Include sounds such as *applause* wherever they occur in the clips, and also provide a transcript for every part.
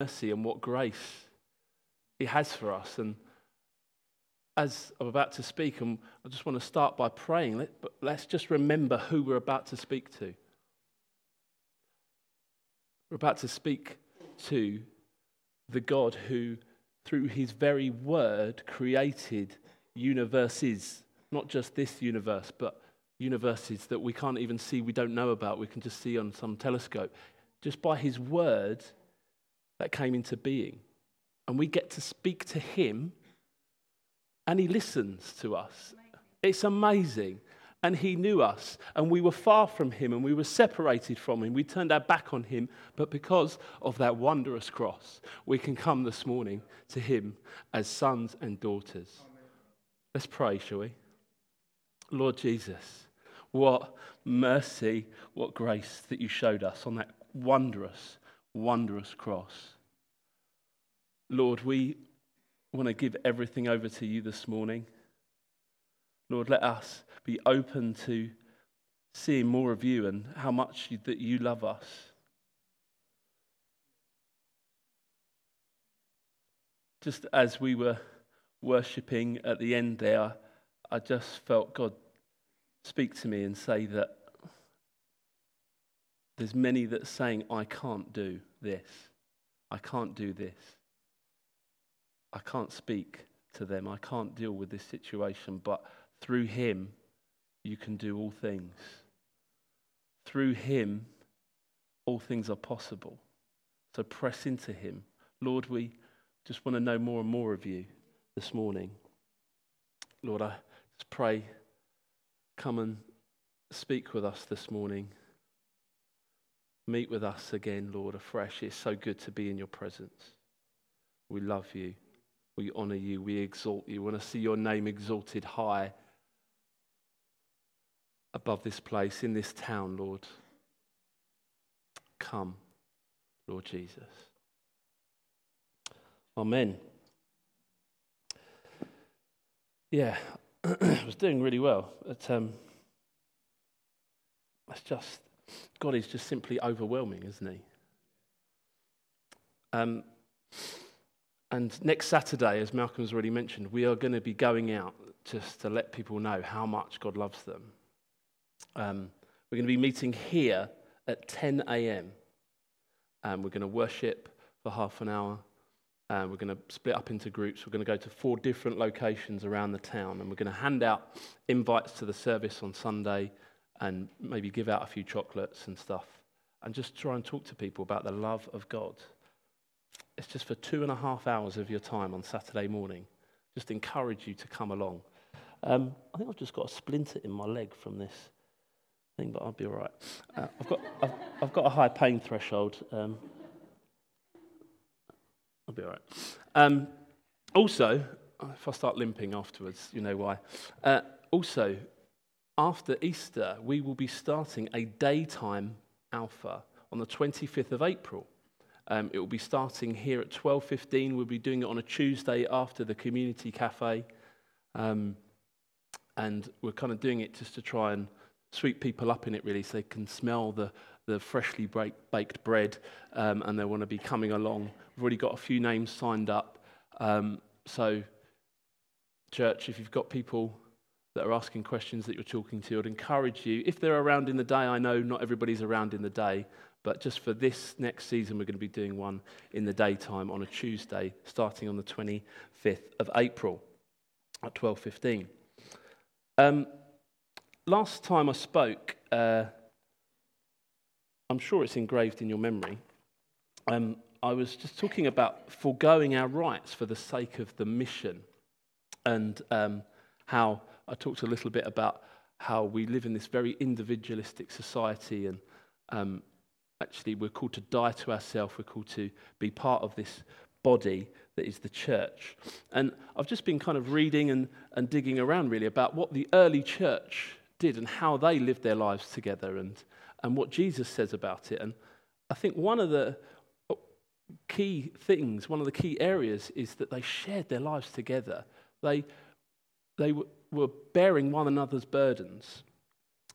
mercy and what grace He has for us. And as I'm about to speak, and I just want to start by praying, let, but let's just remember who we're about to speak to. We're about to speak to the God who, through his very word, created universes, not just this universe, but universes that we can't even see, we don't know about, we can just see on some telescope. Just by his word, that came into being. And we get to speak to him, and he listens to us. It's amazing and he knew us, and we were far from him, and we were separated from him. We turned our back on him, but because of that wondrous cross, we can come this morning to him as sons and daughters. Let's pray, shall we? Lord Jesus, what mercy, what grace that you showed us on that wondrous, wondrous cross. Lord, we want to give everything over to you this morning. Lord, let us be open to seeing more of you and how much you, that you love us. Just as we were worshipping at the end there, I just felt God speak to me and say that there's many that saying, I can't do this. I can't do this. I can't speak to them. I can't deal with this situation, but through him, you can do all things. Through him, all things are possible. So press into him. Lord, we just want to know more and more of you this morning. Lord, I just pray, come and speak with us this morning. Meet with us again, Lord, afresh. It's so good to be in your presence. We love you. We honor you. We exalt you. We want to see your name exalted high above this place, in this town, Lord. Come, Lord Jesus. Amen. Yeah, *clears throat* I was doing really well. But, um, it's just, God is just simply overwhelming, isn't He? Um, and next Saturday, as Malcolm's already mentioned, we are going to be going out just to let people know how much God loves them. Um, we're going to be meeting here at 10 a.m. And we're going to worship for half an hour. And we're going to split up into groups. We're going to go to four different locations around the town. And we're going to hand out invites to the service on Sunday and maybe give out a few chocolates and stuff. And just try and talk to people about the love of God. It's just for two and a half hours of your time on Saturday morning. Just encourage you to come along. Um, I think I've just got a splinter in my leg from this thing, but I'll be all right. Uh, I've, got, I've, I've, got a high pain threshold. Um, I'll be all right. Um, also, if I start limping afterwards, you know why. Uh, also, after Easter, we will be starting a daytime alpha on the 25th of April. Um, it will be starting here at 12.15. We'll be doing it on a Tuesday after the community cafe. Um, and we're kind of doing it just to try and sweep people up in it, really, so they can smell the, the freshly baked bread um, and they want to be coming along. We've already got a few names signed up. Um, so, church, if you've got people that are asking questions that you're talking to, I'd encourage you, if they're around in the day, I know not everybody's around in the day, but just for this next season, we're going to be doing one in the daytime on a Tuesday, starting on the 25th of April at 12.15. Um, last time I spoke, uh, I'm sure it's engraved in your memory. Um, I was just talking about foregoing our rights for the sake of the mission, and um, how I talked a little bit about how we live in this very individualistic society, and um, actually we're called to die to ourselves. We're called to be part of this body that is the church. And I've just been kind of reading and, and digging around really about what the early church did and how they lived their lives together and, and what Jesus says about it. And I think one of the key things, one of the key areas is that they shared their lives together. They, they were bearing one another's burdens.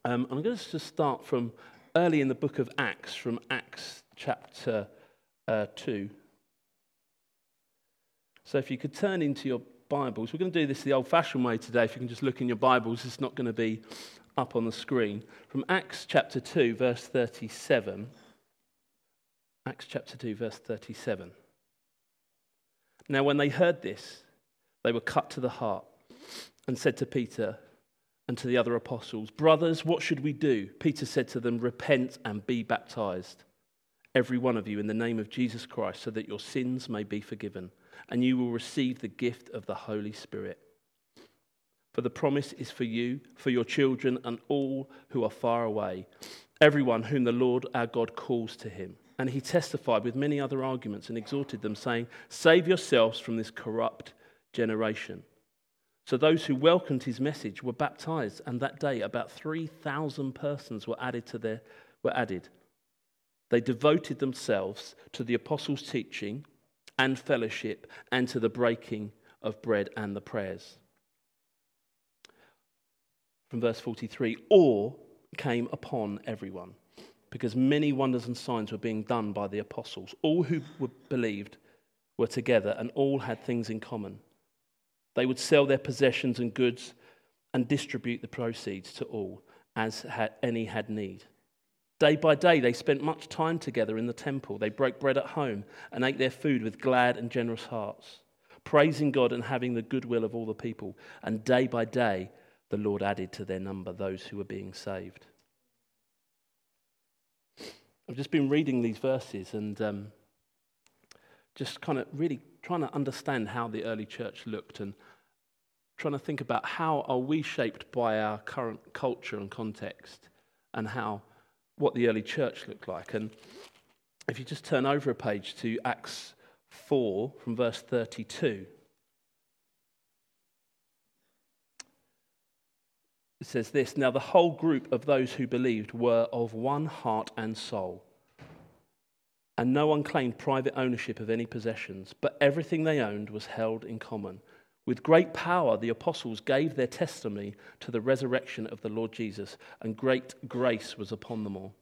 Um, I'm going to just start from early in the book of Acts, from Acts chapter uh, 2. So if you could turn into your Bibles, we're going to do this the old fashioned way today. If you can just look in your Bibles, it's not going to be up on the screen. From Acts chapter 2, verse 37. Acts chapter 2, verse 37. Now, when they heard this, they were cut to the heart and said to Peter and to the other apostles, Brothers, what should we do? Peter said to them, Repent and be baptized, every one of you, in the name of Jesus Christ, so that your sins may be forgiven and you will receive the gift of the Holy Spirit. For the promise is for you, for your children, and all who are far away, everyone whom the Lord our God calls to him. And he testified with many other arguments and exhorted them, saying, Save yourselves from this corrupt generation. So those who welcomed his message were baptized, and that day about 3,000 persons were added to their were added. They devoted themselves to the apostles' teaching and fellowship and to the breaking of bread and the prayers. From verse 43 awe came upon everyone because many wonders and signs were being done by the apostles. All who believed were together and all had things in common. They would sell their possessions and goods and distribute the proceeds to all as any had need. Day by day, they spent much time together in the temple. They broke bread at home and ate their food with glad and generous hearts, praising God and having the goodwill of all the people. And day by day, the Lord added to their number those who were being saved. I've just been reading these verses and um, just kind of really trying to understand how the early church looked and trying to think about how are we shaped by our current culture and context and how what the early church looked like. And if you just turn over a page to Acts 4 from verse 32, it says this Now the whole group of those who believed were of one heart and soul. And no one claimed private ownership of any possessions, but everything they owned was held in common. With great power, the apostles gave their testimony to the resurrection of the Lord Jesus, and great grace was upon them all.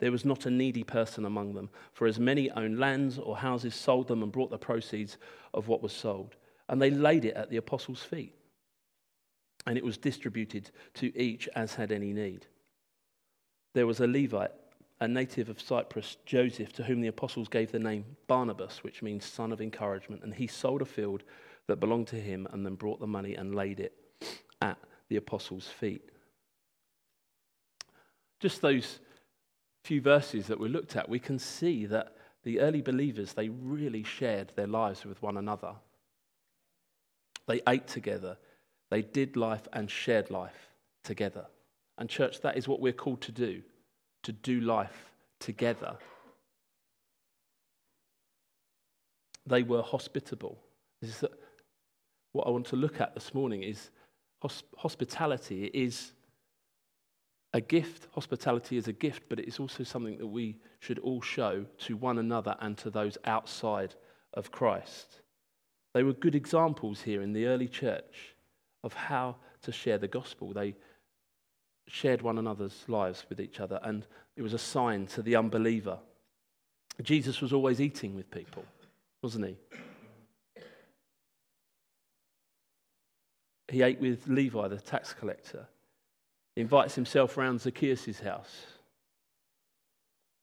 There was not a needy person among them, for as many owned lands or houses sold them and brought the proceeds of what was sold, and they laid it at the apostles' feet. And it was distributed to each as had any need. There was a Levite, a native of Cyprus, Joseph, to whom the apostles gave the name Barnabas, which means son of encouragement, and he sold a field that belonged to him and then brought the money and laid it at the apostles' feet. Just those few verses that we looked at, we can see that the early believers, they really shared their lives with one another. They ate together, they did life and shared life together. And, church, that is what we're called to do to do life together. They were hospitable. This is what I want to look at this morning is hospitality is a gift. Hospitality is a gift, but it is also something that we should all show to one another and to those outside of Christ. They were good examples here in the early church of how to share the gospel. They shared one another's lives with each other, and it was a sign to the unbeliever. Jesus was always eating with people, wasn't he? He ate with Levi, the tax collector. He invites himself round Zacchaeus' house.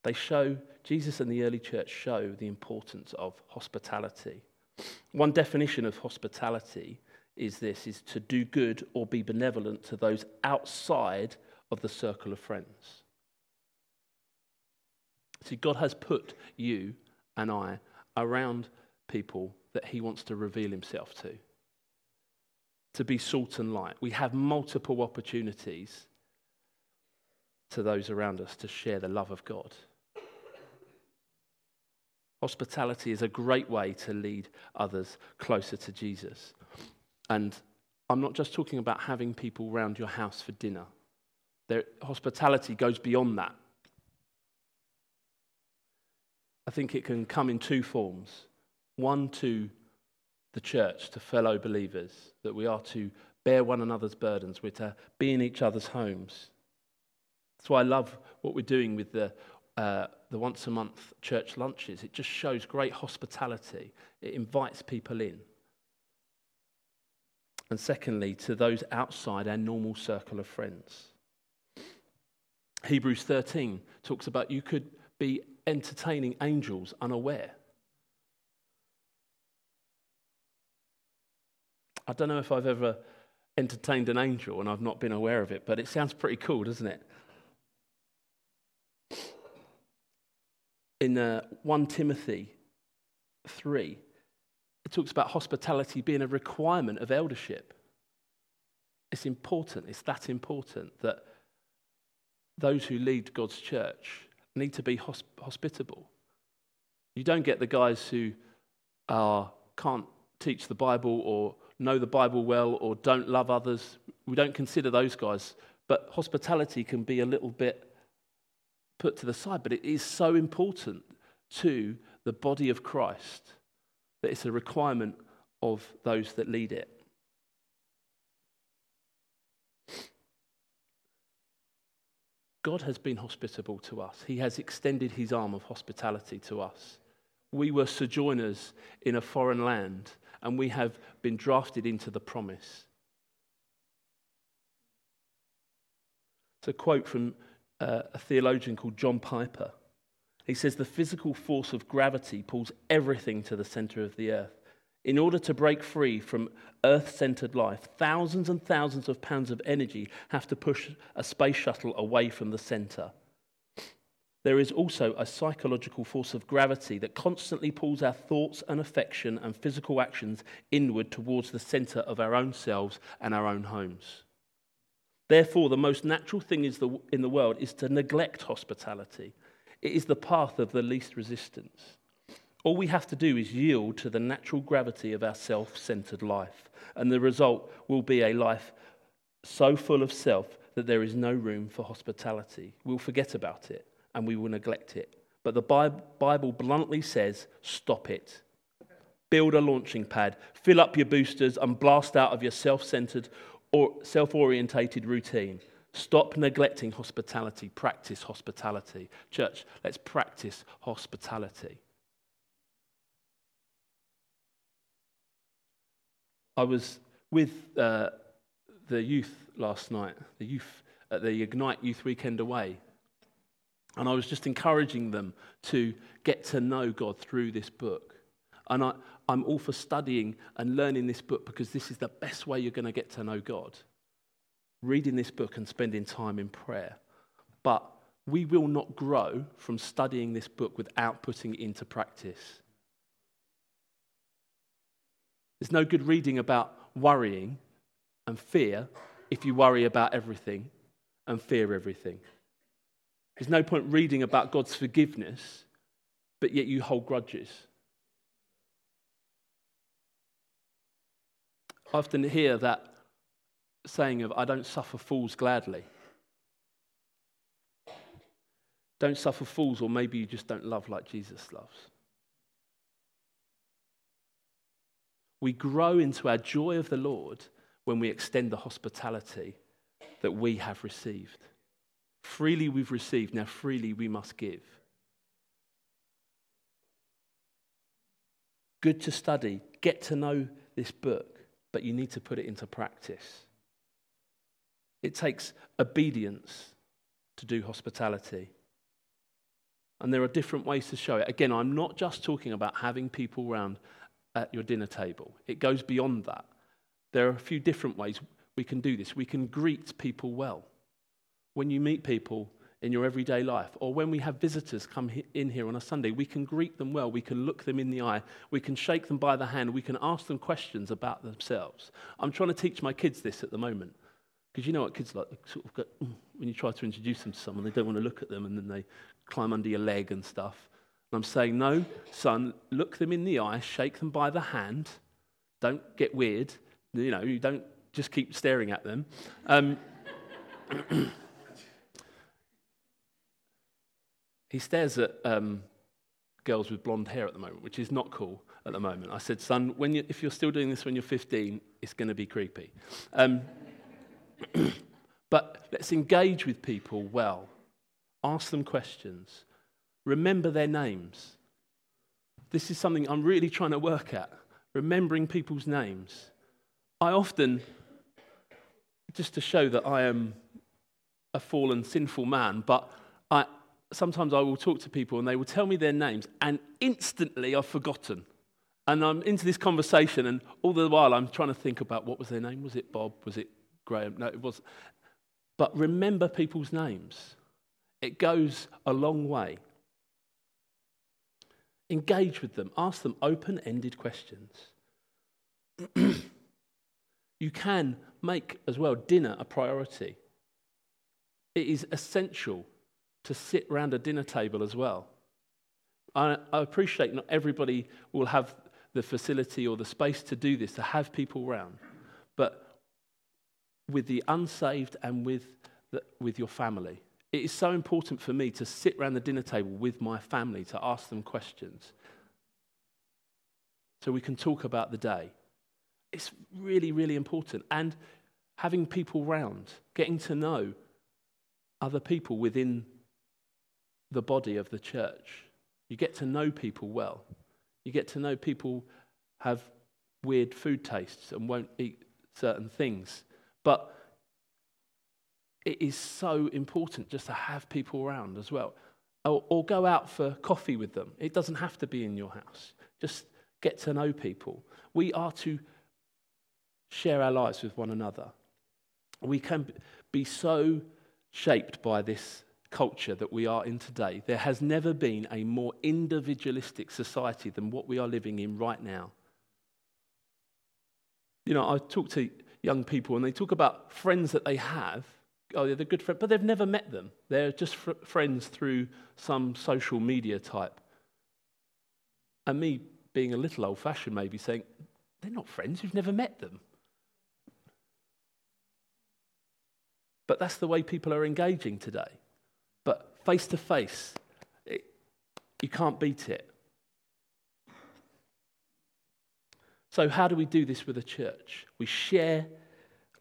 They show, Jesus and the early church show the importance of hospitality. One definition of hospitality is this is to do good or be benevolent to those outside of the circle of friends. See, God has put you and I around people that He wants to reveal Himself to to be salt and light. We have multiple opportunities to those around us to share the love of God. Hospitality is a great way to lead others closer to Jesus. And I'm not just talking about having people round your house for dinner. There, hospitality goes beyond that. I think it can come in two forms. One, to the church to fellow believers, that we are to bear one another's burdens, we're to be in each other's homes. That's why I love what we're doing with the uh, the once a month church lunches. It just shows great hospitality, it invites people in. And secondly, to those outside our normal circle of friends. Hebrews 13 talks about you could be entertaining angels unaware. I don't know if I've ever entertained an angel and I've not been aware of it, but it sounds pretty cool, doesn't it? In uh, 1 Timothy 3, it talks about hospitality being a requirement of eldership. It's important, it's that important that those who lead God's church need to be hosp- hospitable. You don't get the guys who are, can't teach the Bible or know the Bible well or don't love others. We don't consider those guys. But hospitality can be a little bit put to the side. But it is so important to the body of Christ that it's a requirement of those that lead it. God has been hospitable to us. He has extended his arm of hospitality to us. We were sojourners in a foreign land, and we have been drafted into the promise. It's a quote from uh, a theologian called John Piper. He says, The physical force of gravity pulls everything to the center of the earth. In order to break free from Earth centered life, thousands and thousands of pounds of energy have to push a space shuttle away from the center. There is also a psychological force of gravity that constantly pulls our thoughts and affection and physical actions inward towards the center of our own selves and our own homes. Therefore, the most natural thing in the world is to neglect hospitality. It is the path of the least resistance. All we have to do is yield to the natural gravity of our self centered life, and the result will be a life so full of self that there is no room for hospitality. We'll forget about it and we will neglect it. But the Bible bluntly says stop it. Build a launching pad, fill up your boosters, and blast out of your self centered or self orientated routine. Stop neglecting hospitality. Practice hospitality. Church, let's practice hospitality. I was with uh, the youth last night, the youth at the Ignite Youth Weekend Away, and I was just encouraging them to get to know God through this book. And I, I'm all for studying and learning this book because this is the best way you're going to get to know God. Reading this book and spending time in prayer. But we will not grow from studying this book without putting it into practice. There's no good reading about worrying and fear if you worry about everything and fear everything. There's no point reading about God's forgiveness, but yet you hold grudges. I often hear that saying of, I don't suffer fools gladly. Don't suffer fools, or maybe you just don't love like Jesus loves. We grow into our joy of the Lord when we extend the hospitality that we have received. Freely we've received, now freely we must give. Good to study, get to know this book, but you need to put it into practice. It takes obedience to do hospitality. And there are different ways to show it. Again, I'm not just talking about having people around at your dinner table. It goes beyond that. There are a few different ways we can do this. We can greet people well. When you meet people in your everyday life, or when we have visitors come in here on a Sunday, we can greet them well. We can look them in the eye. We can shake them by the hand. We can ask them questions about themselves. I'm trying to teach my kids this at the moment. Because you know what kids like, sort of mm, when you try to introduce them to someone, they don't want to look at them and then they climb under your leg and stuff. And I'm saying, no, son, look them in the eye, shake them by the hand. Don't get weird. You know, you don't just keep staring at them. Um, *clears throat* he stares at um, girls with blonde hair at the moment, which is not cool at the moment. I said, son, when you, if you're still doing this when you're 15, it's going to be creepy. Um, *clears throat* but let's engage with people well, ask them questions, remember their names. This is something I'm really trying to work at, remembering people's names. I often, just to show that I am a fallen, sinful man, but I, sometimes I will talk to people and they will tell me their names, and instantly I've forgotten. And I'm into this conversation, and all the while I'm trying to think about what was their name. Was it Bob? Was it Graham? No, it wasn't. But remember people's names. It goes a long way. Engage with them, ask them open ended questions. *clears throat* you can make as well dinner a priority. It is essential to sit around a dinner table as well. I, I appreciate not everybody will have the facility or the space to do this, to have people around. But with the unsaved and with, the, with your family, it is so important for me to sit around the dinner table with my family to ask them questions so we can talk about the day. It's really, really important. And having people round, getting to know other people within the body of the church. You get to know people well. You get to know people have weird food tastes and won't eat certain things. But it is so important just to have people around as well. Or, or, go out for coffee with them. It doesn't have to be in your house. Just get to know people. We are to share our lives with one another. We can be so shaped by this culture that we are in today. There has never been a more individualistic society than what we are living in right now. You know, I talk to young people and they talk about friends that they have. Oh, they're good friends, but they've never met them. They're just fr- friends through some social media type. And me being a little old fashioned, maybe saying, they're not friends, you've never met them. But that's the way people are engaging today. Face to face, you can't beat it. So, how do we do this with a church? We share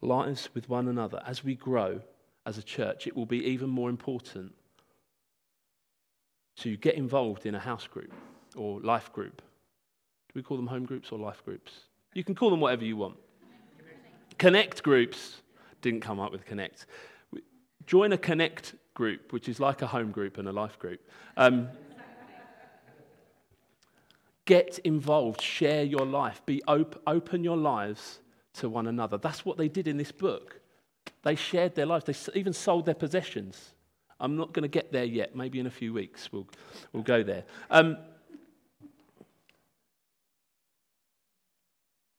lives with one another. As we grow as a church, it will be even more important to get involved in a house group or life group. Do we call them home groups or life groups? You can call them whatever you want. Connect groups didn't come up with Connect. Join a Connect group, which is like a home group and a life group. Um, get involved, share your life, be op- open your lives to one another. That's what they did in this book. They shared their lives, they even sold their possessions. I'm not going to get there yet. Maybe in a few weeks we'll, we'll go there. Um,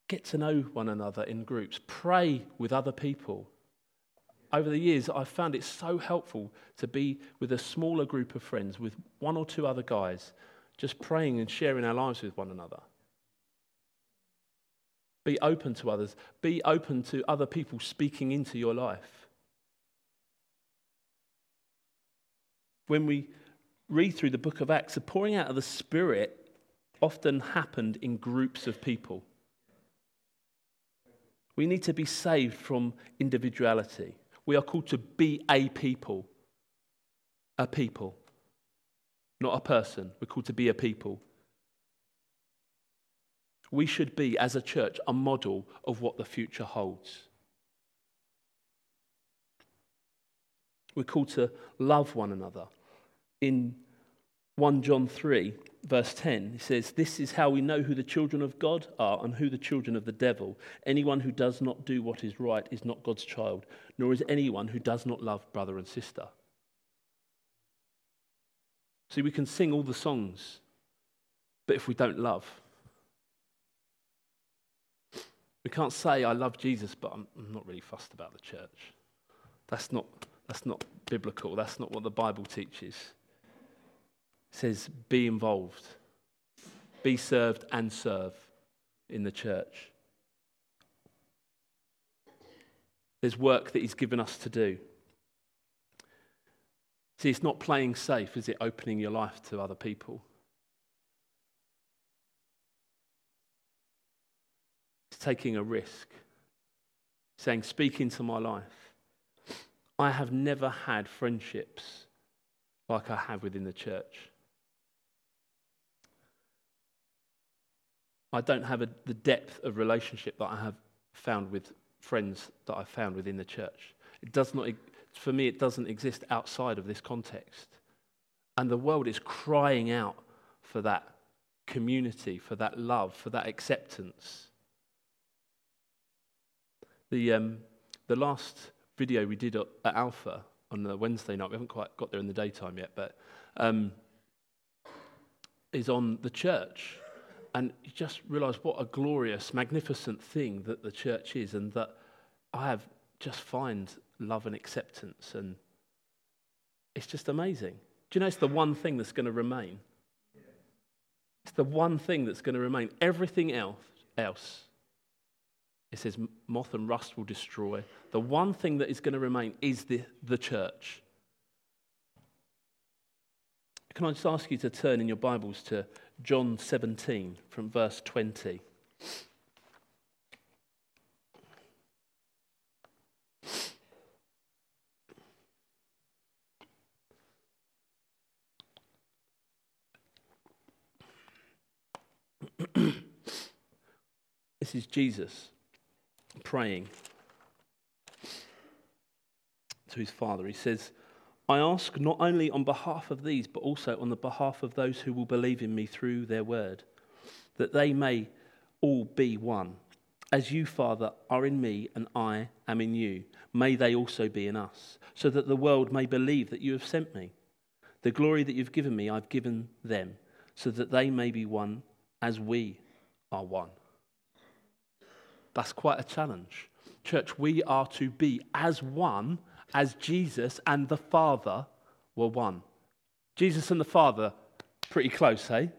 get to know one another in groups, pray with other people over the years, I've found it so helpful to be with a smaller group of friends, with one or two other guys, just praying and sharing our lives with one another. Be open to others, be open to other people speaking into your life. When we read through the book of Acts, the pouring out of the Spirit often happened in groups of people. We need to be saved from individuality. We are called to be a people. A people. Not a person. We're called to be a people. We should be, as a church, a model of what the future holds. We're called to love one another. In 1 John 3, verse 10, he says, This is how we know who the children of God are and who the children of the devil. Anyone who does not do what is right is not God's child, nor is anyone who does not love brother and sister. See, we can sing all the songs, but if we don't love, we can't say, I love Jesus, but I'm, I'm not really fussed about the church. That's not, that's not biblical. That's not what the Bible teaches says, be involved, be served and serve in the church. There's work that He's given us to do. See, it's not playing safe, is it? Opening your life to other people. It's taking a risk, saying, Speak into my life. I have never had friendships like I have within the church. I don't have a, the depth of relationship that I have found with friends that I've found within the church. It does not, for me, it doesn't exist outside of this context. And the world is crying out for that community, for that love, for that acceptance. The, um, the last video we did at Alpha on the Wednesday night, we haven't quite got there in the daytime yet, but um, is on the church. And you just realize what a glorious, magnificent thing that the church is, and that I have just find love and acceptance. And it's just amazing. Do you know it's the one thing that's going to remain? It's the one thing that's going to remain. Everything else, else, it says moth and rust will destroy. The one thing that is going to remain is the, the church. Can I just ask you to turn in your Bibles to John 17 from verse 20? this is Jesus praying to his Father. He says, I ask not only on behalf of these, but also on the behalf of those who will believe in me through their word, that they may all be one. As you, Father, are in me and I am in you, may they also be in us, so that the world may believe that you have sent me. The glory that you've given me, I've given them, so that they may be one as we are one. That's quite a challenge. Church, we are to be as one as Jesus and the Father were one. Jesus and the Father, pretty close, hey?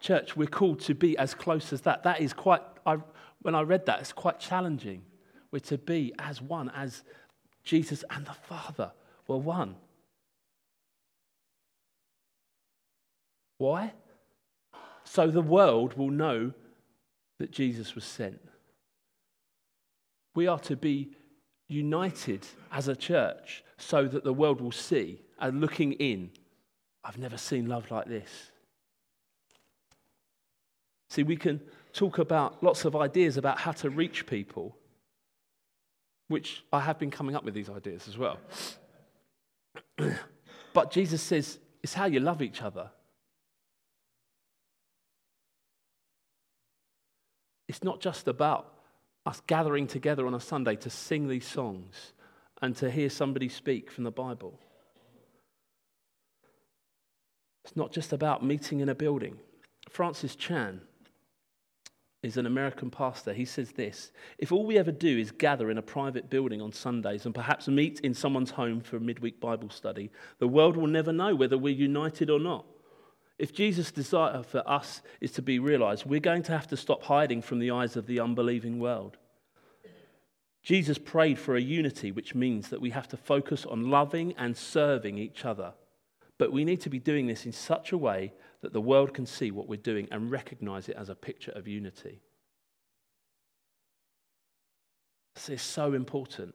Church, we're called to be as close as that. That is quite, I, when I read that, it's quite challenging. We're to be as one, as Jesus and the Father were one. Why? So the world will know that Jesus was sent. We are to be united as a church so that the world will see and looking in, I've never seen love like this. See, we can talk about lots of ideas about how to reach people, which I have been coming up with these ideas as well. *clears throat* but Jesus says it's how you love each other. It's not just about us gathering together on a Sunday to sing these songs and to hear somebody speak from the Bible. It's not just about meeting in a building. Francis Chan is an American pastor. He says this If all we ever do is gather in a private building on Sundays and perhaps meet in someone's home for a midweek Bible study, the world will never know whether we're united or not. If Jesus' desire for us is to be realized, we're going to have to stop hiding from the eyes of the unbelieving world. Jesus prayed for a unity, which means that we have to focus on loving and serving each other. But we need to be doing this in such a way that the world can see what we're doing and recognize it as a picture of unity. This is so important.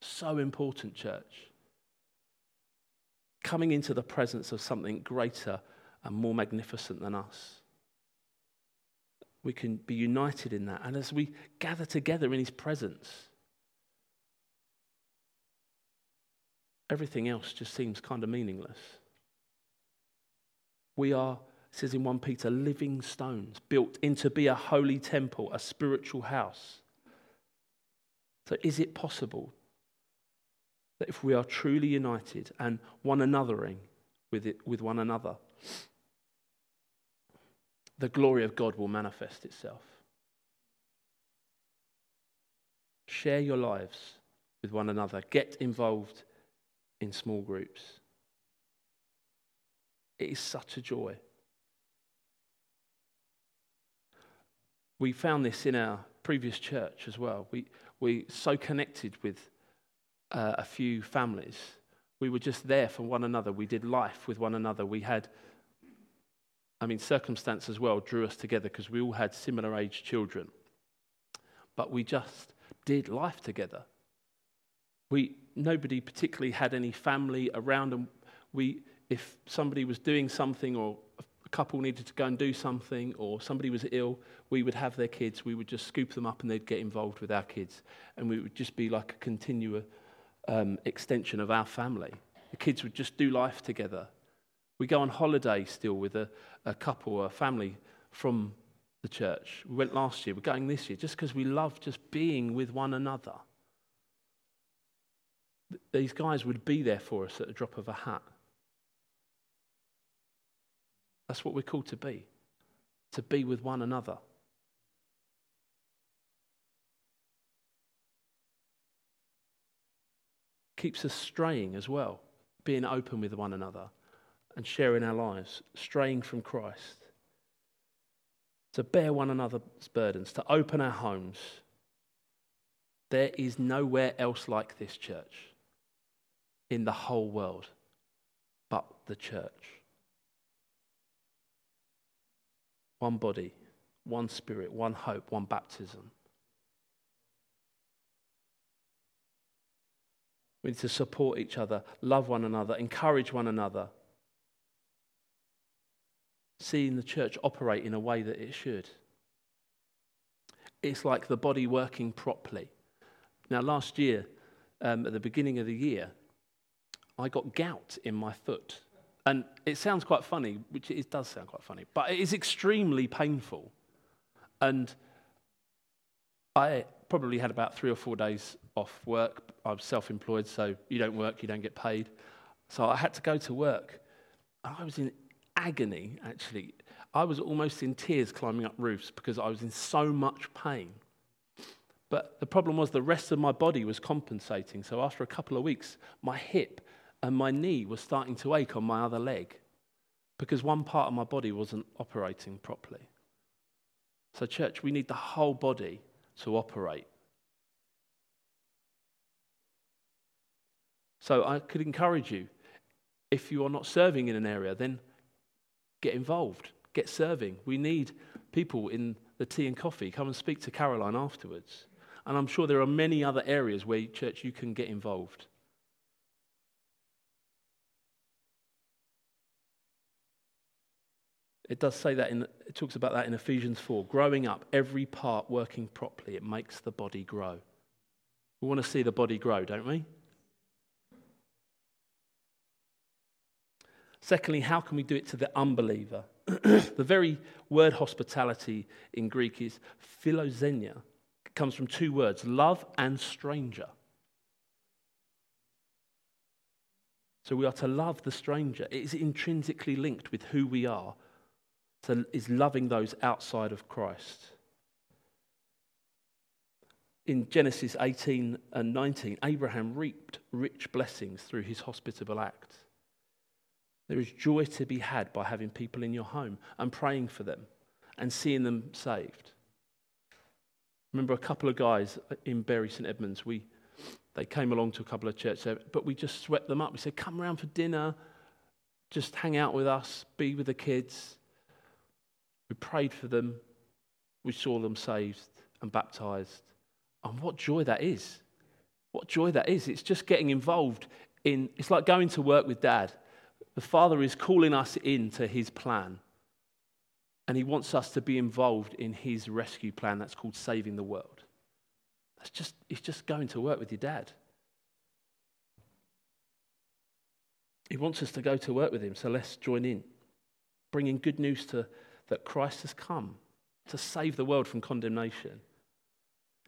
So important, church. Coming into the presence of something greater and more magnificent than us. We can be united in that. And as we gather together in His presence, everything else just seems kind of meaningless. We are, it says in 1 Peter, living stones built into be a holy temple, a spiritual house. So, is it possible that if we are truly united and one anothering with, it, with one another, the glory of God will manifest itself. Share your lives with one another. Get involved in small groups. It is such a joy. We found this in our previous church as well. We, we so connected with uh, a few families. We were just there for one another. We did life with one another. We had I mean, circumstance as well drew us together because we all had similar age children. But we just did life together. We, nobody particularly had any family around, and we, if somebody was doing something or a couple needed to go and do something or somebody was ill, we would have their kids, we would just scoop them up and they'd get involved with our kids. And we would just be like a continual um, extension of our family. The kids would just do life together. We go on holiday still with a, a couple, a family from the church. We went last year, we're going this year, just because we love just being with one another. These guys would be there for us at the drop of a hat. That's what we're called to be, to be with one another. Keeps us straying as well, being open with one another and sharing our lives, straying from Christ. To bear one another's burdens, to open our homes. There is nowhere else like this church in the whole world but the church. one body, one spirit, one hope, one baptism. We need to support each other, love one another, encourage one another. Seeing the church operate in a way that it should. It's like the body working properly. Now, last year, um, at the beginning of the year, I got gout in my foot. And it sounds quite funny, which it does sound quite funny, but it is extremely painful. And I probably had about three or four days off work. I was self employed, so you don't work, you don't get paid. So I had to go to work. I was in agony, actually. I was almost in tears climbing up roofs because I was in so much pain. But the problem was the rest of my body was compensating. So after a couple of weeks, my hip and my knee was starting to ache on my other leg because one part of my body wasn't operating properly. So, church, we need the whole body to operate. So, I could encourage you if you are not serving in an area, then get involved, get serving. We need people in the tea and coffee. Come and speak to Caroline afterwards. And I'm sure there are many other areas where, church, you can get involved. It does say that, in, it talks about that in Ephesians 4. Growing up, every part working properly, it makes the body grow. We want to see the body grow, don't we? Secondly, how can we do it to the unbeliever? *clears throat* the very word hospitality in Greek is philoxenia. It comes from two words, love and stranger. So we are to love the stranger. It is intrinsically linked with who we are to, is loving those outside of Christ. In Genesis 18 and 19, Abraham reaped rich blessings through his hospitable act. There is joy to be had by having people in your home and praying for them and seeing them saved. remember a couple of guys in Bury St Edmunds, we, they came along to a couple of churches, but we just swept them up. We said, Come around for dinner, just hang out with us, be with the kids. We prayed for them. We saw them saved and baptized. And what joy that is. What joy that is. It's just getting involved in, it's like going to work with dad. The Father is calling us into his plan. And he wants us to be involved in his rescue plan that's called saving the world. That's just, it's just going to work with your dad. He wants us to go to work with him, so let's join in. Bringing good news to that Christ has come to save the world from condemnation.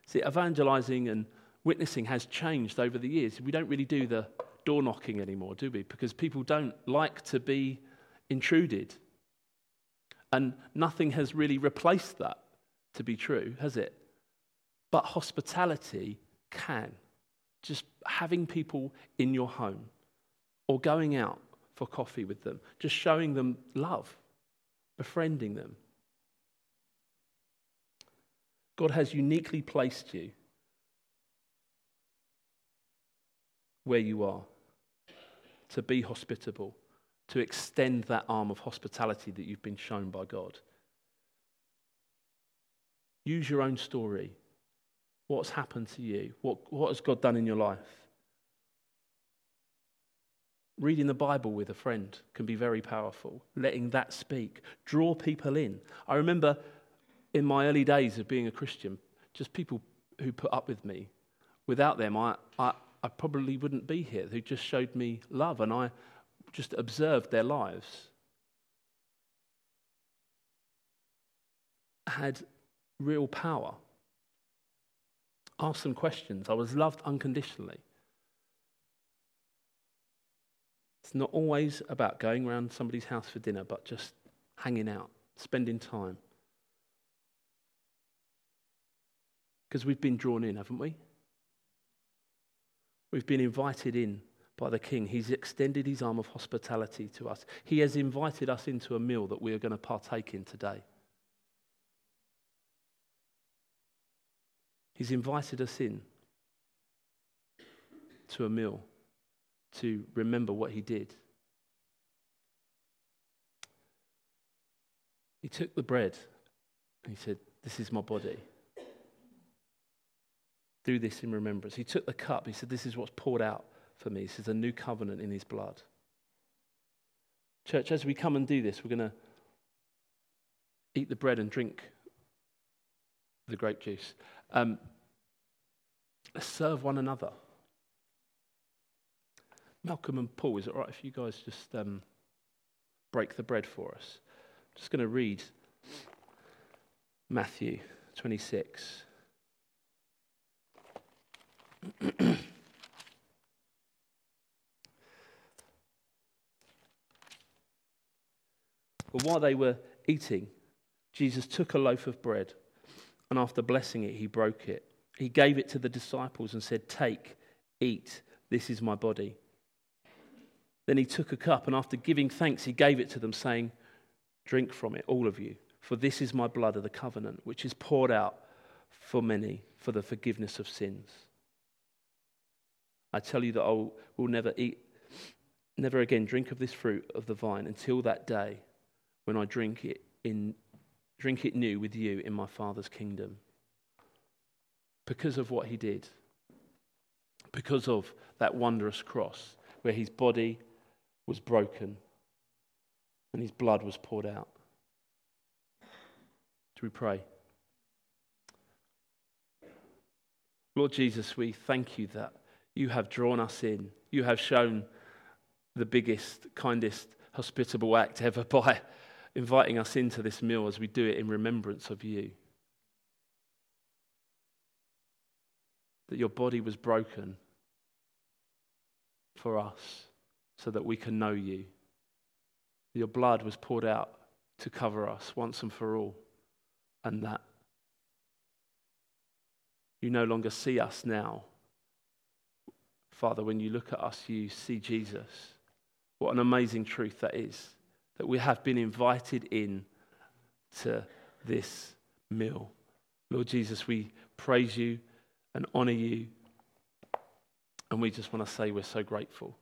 See, evangelizing and witnessing has changed over the years. We don't really do the door knocking anymore, do we? Because people don't like to be intruded. And nothing has really replaced that to be true, has it? But hospitality can. Just having people in your home or going out for coffee with them, just showing them love befriending them. God has uniquely placed you where you are to be hospitable, to extend that arm of hospitality that you've been shown by God. Use your own story. What's happened to you? What, what has God done in your life? Reading the Bible with a friend can be very powerful. Letting that speak, draw people in. I remember in my early days of being a Christian, just people who put up with me. Without them, I, I, I probably wouldn't be here, who just showed me love, and I just observed their lives. Had real power. Asked some questions. I was loved unconditionally. It's not always about going around somebody's house for dinner, but just hanging out, spending time. Because we've been drawn in, haven't we? We've been invited in by the King. He's extended his arm of hospitality to us. He has invited us into a meal that we are going to partake in today. He's invited us in to a meal to remember what he did. He took the bread and he said, This is my body. Do this in remembrance. He took the cup. He said, This is what's poured out for me. This is a new covenant in his blood. Church, as we come and do this, we're going to eat the bread and drink the grape juice. Um, serve one another. Malcolm and Paul, is it all right if you guys just um, break the bread for us? I'm just going to read Matthew 26. *clears throat* well, while they were eating, Jesus took a loaf of bread and after blessing it, he broke it. He gave it to the disciples and said, Take, eat, this is my body. Then he took a cup and after giving thanks, he gave it to them, saying, Drink from it, all of you, for this is my blood of the covenant, which is poured out for many for the forgiveness of sins. I tell you that I will, never eat, never again drink of this fruit of the vine until that day when I drink it in drink it new with you in my Father's kingdom. Because of what he did, because of that wondrous cross where his body was broken and his blood was poured out. Do we pray? Lord Jesus, we thank you that you have drawn us in. You have shown the biggest, kindest, hospitable act *laughs* ever by inviting us into this meal as we do it in remembrance of you. That your body was broken for us so that we can know you. Your blood was poured out to cover us once and for all, and that you no longer see us now Father, when you look at us, you see Jesus. What an amazing truth that is that we have been invited in to this meal. Lord Jesus, we praise you and honor you. And we just want to say we're so grateful.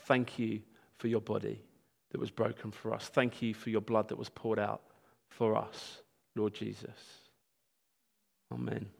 Thank you for your body that was broken for us. Thank you for your blood that was poured out for us, Lord Jesus. Amen.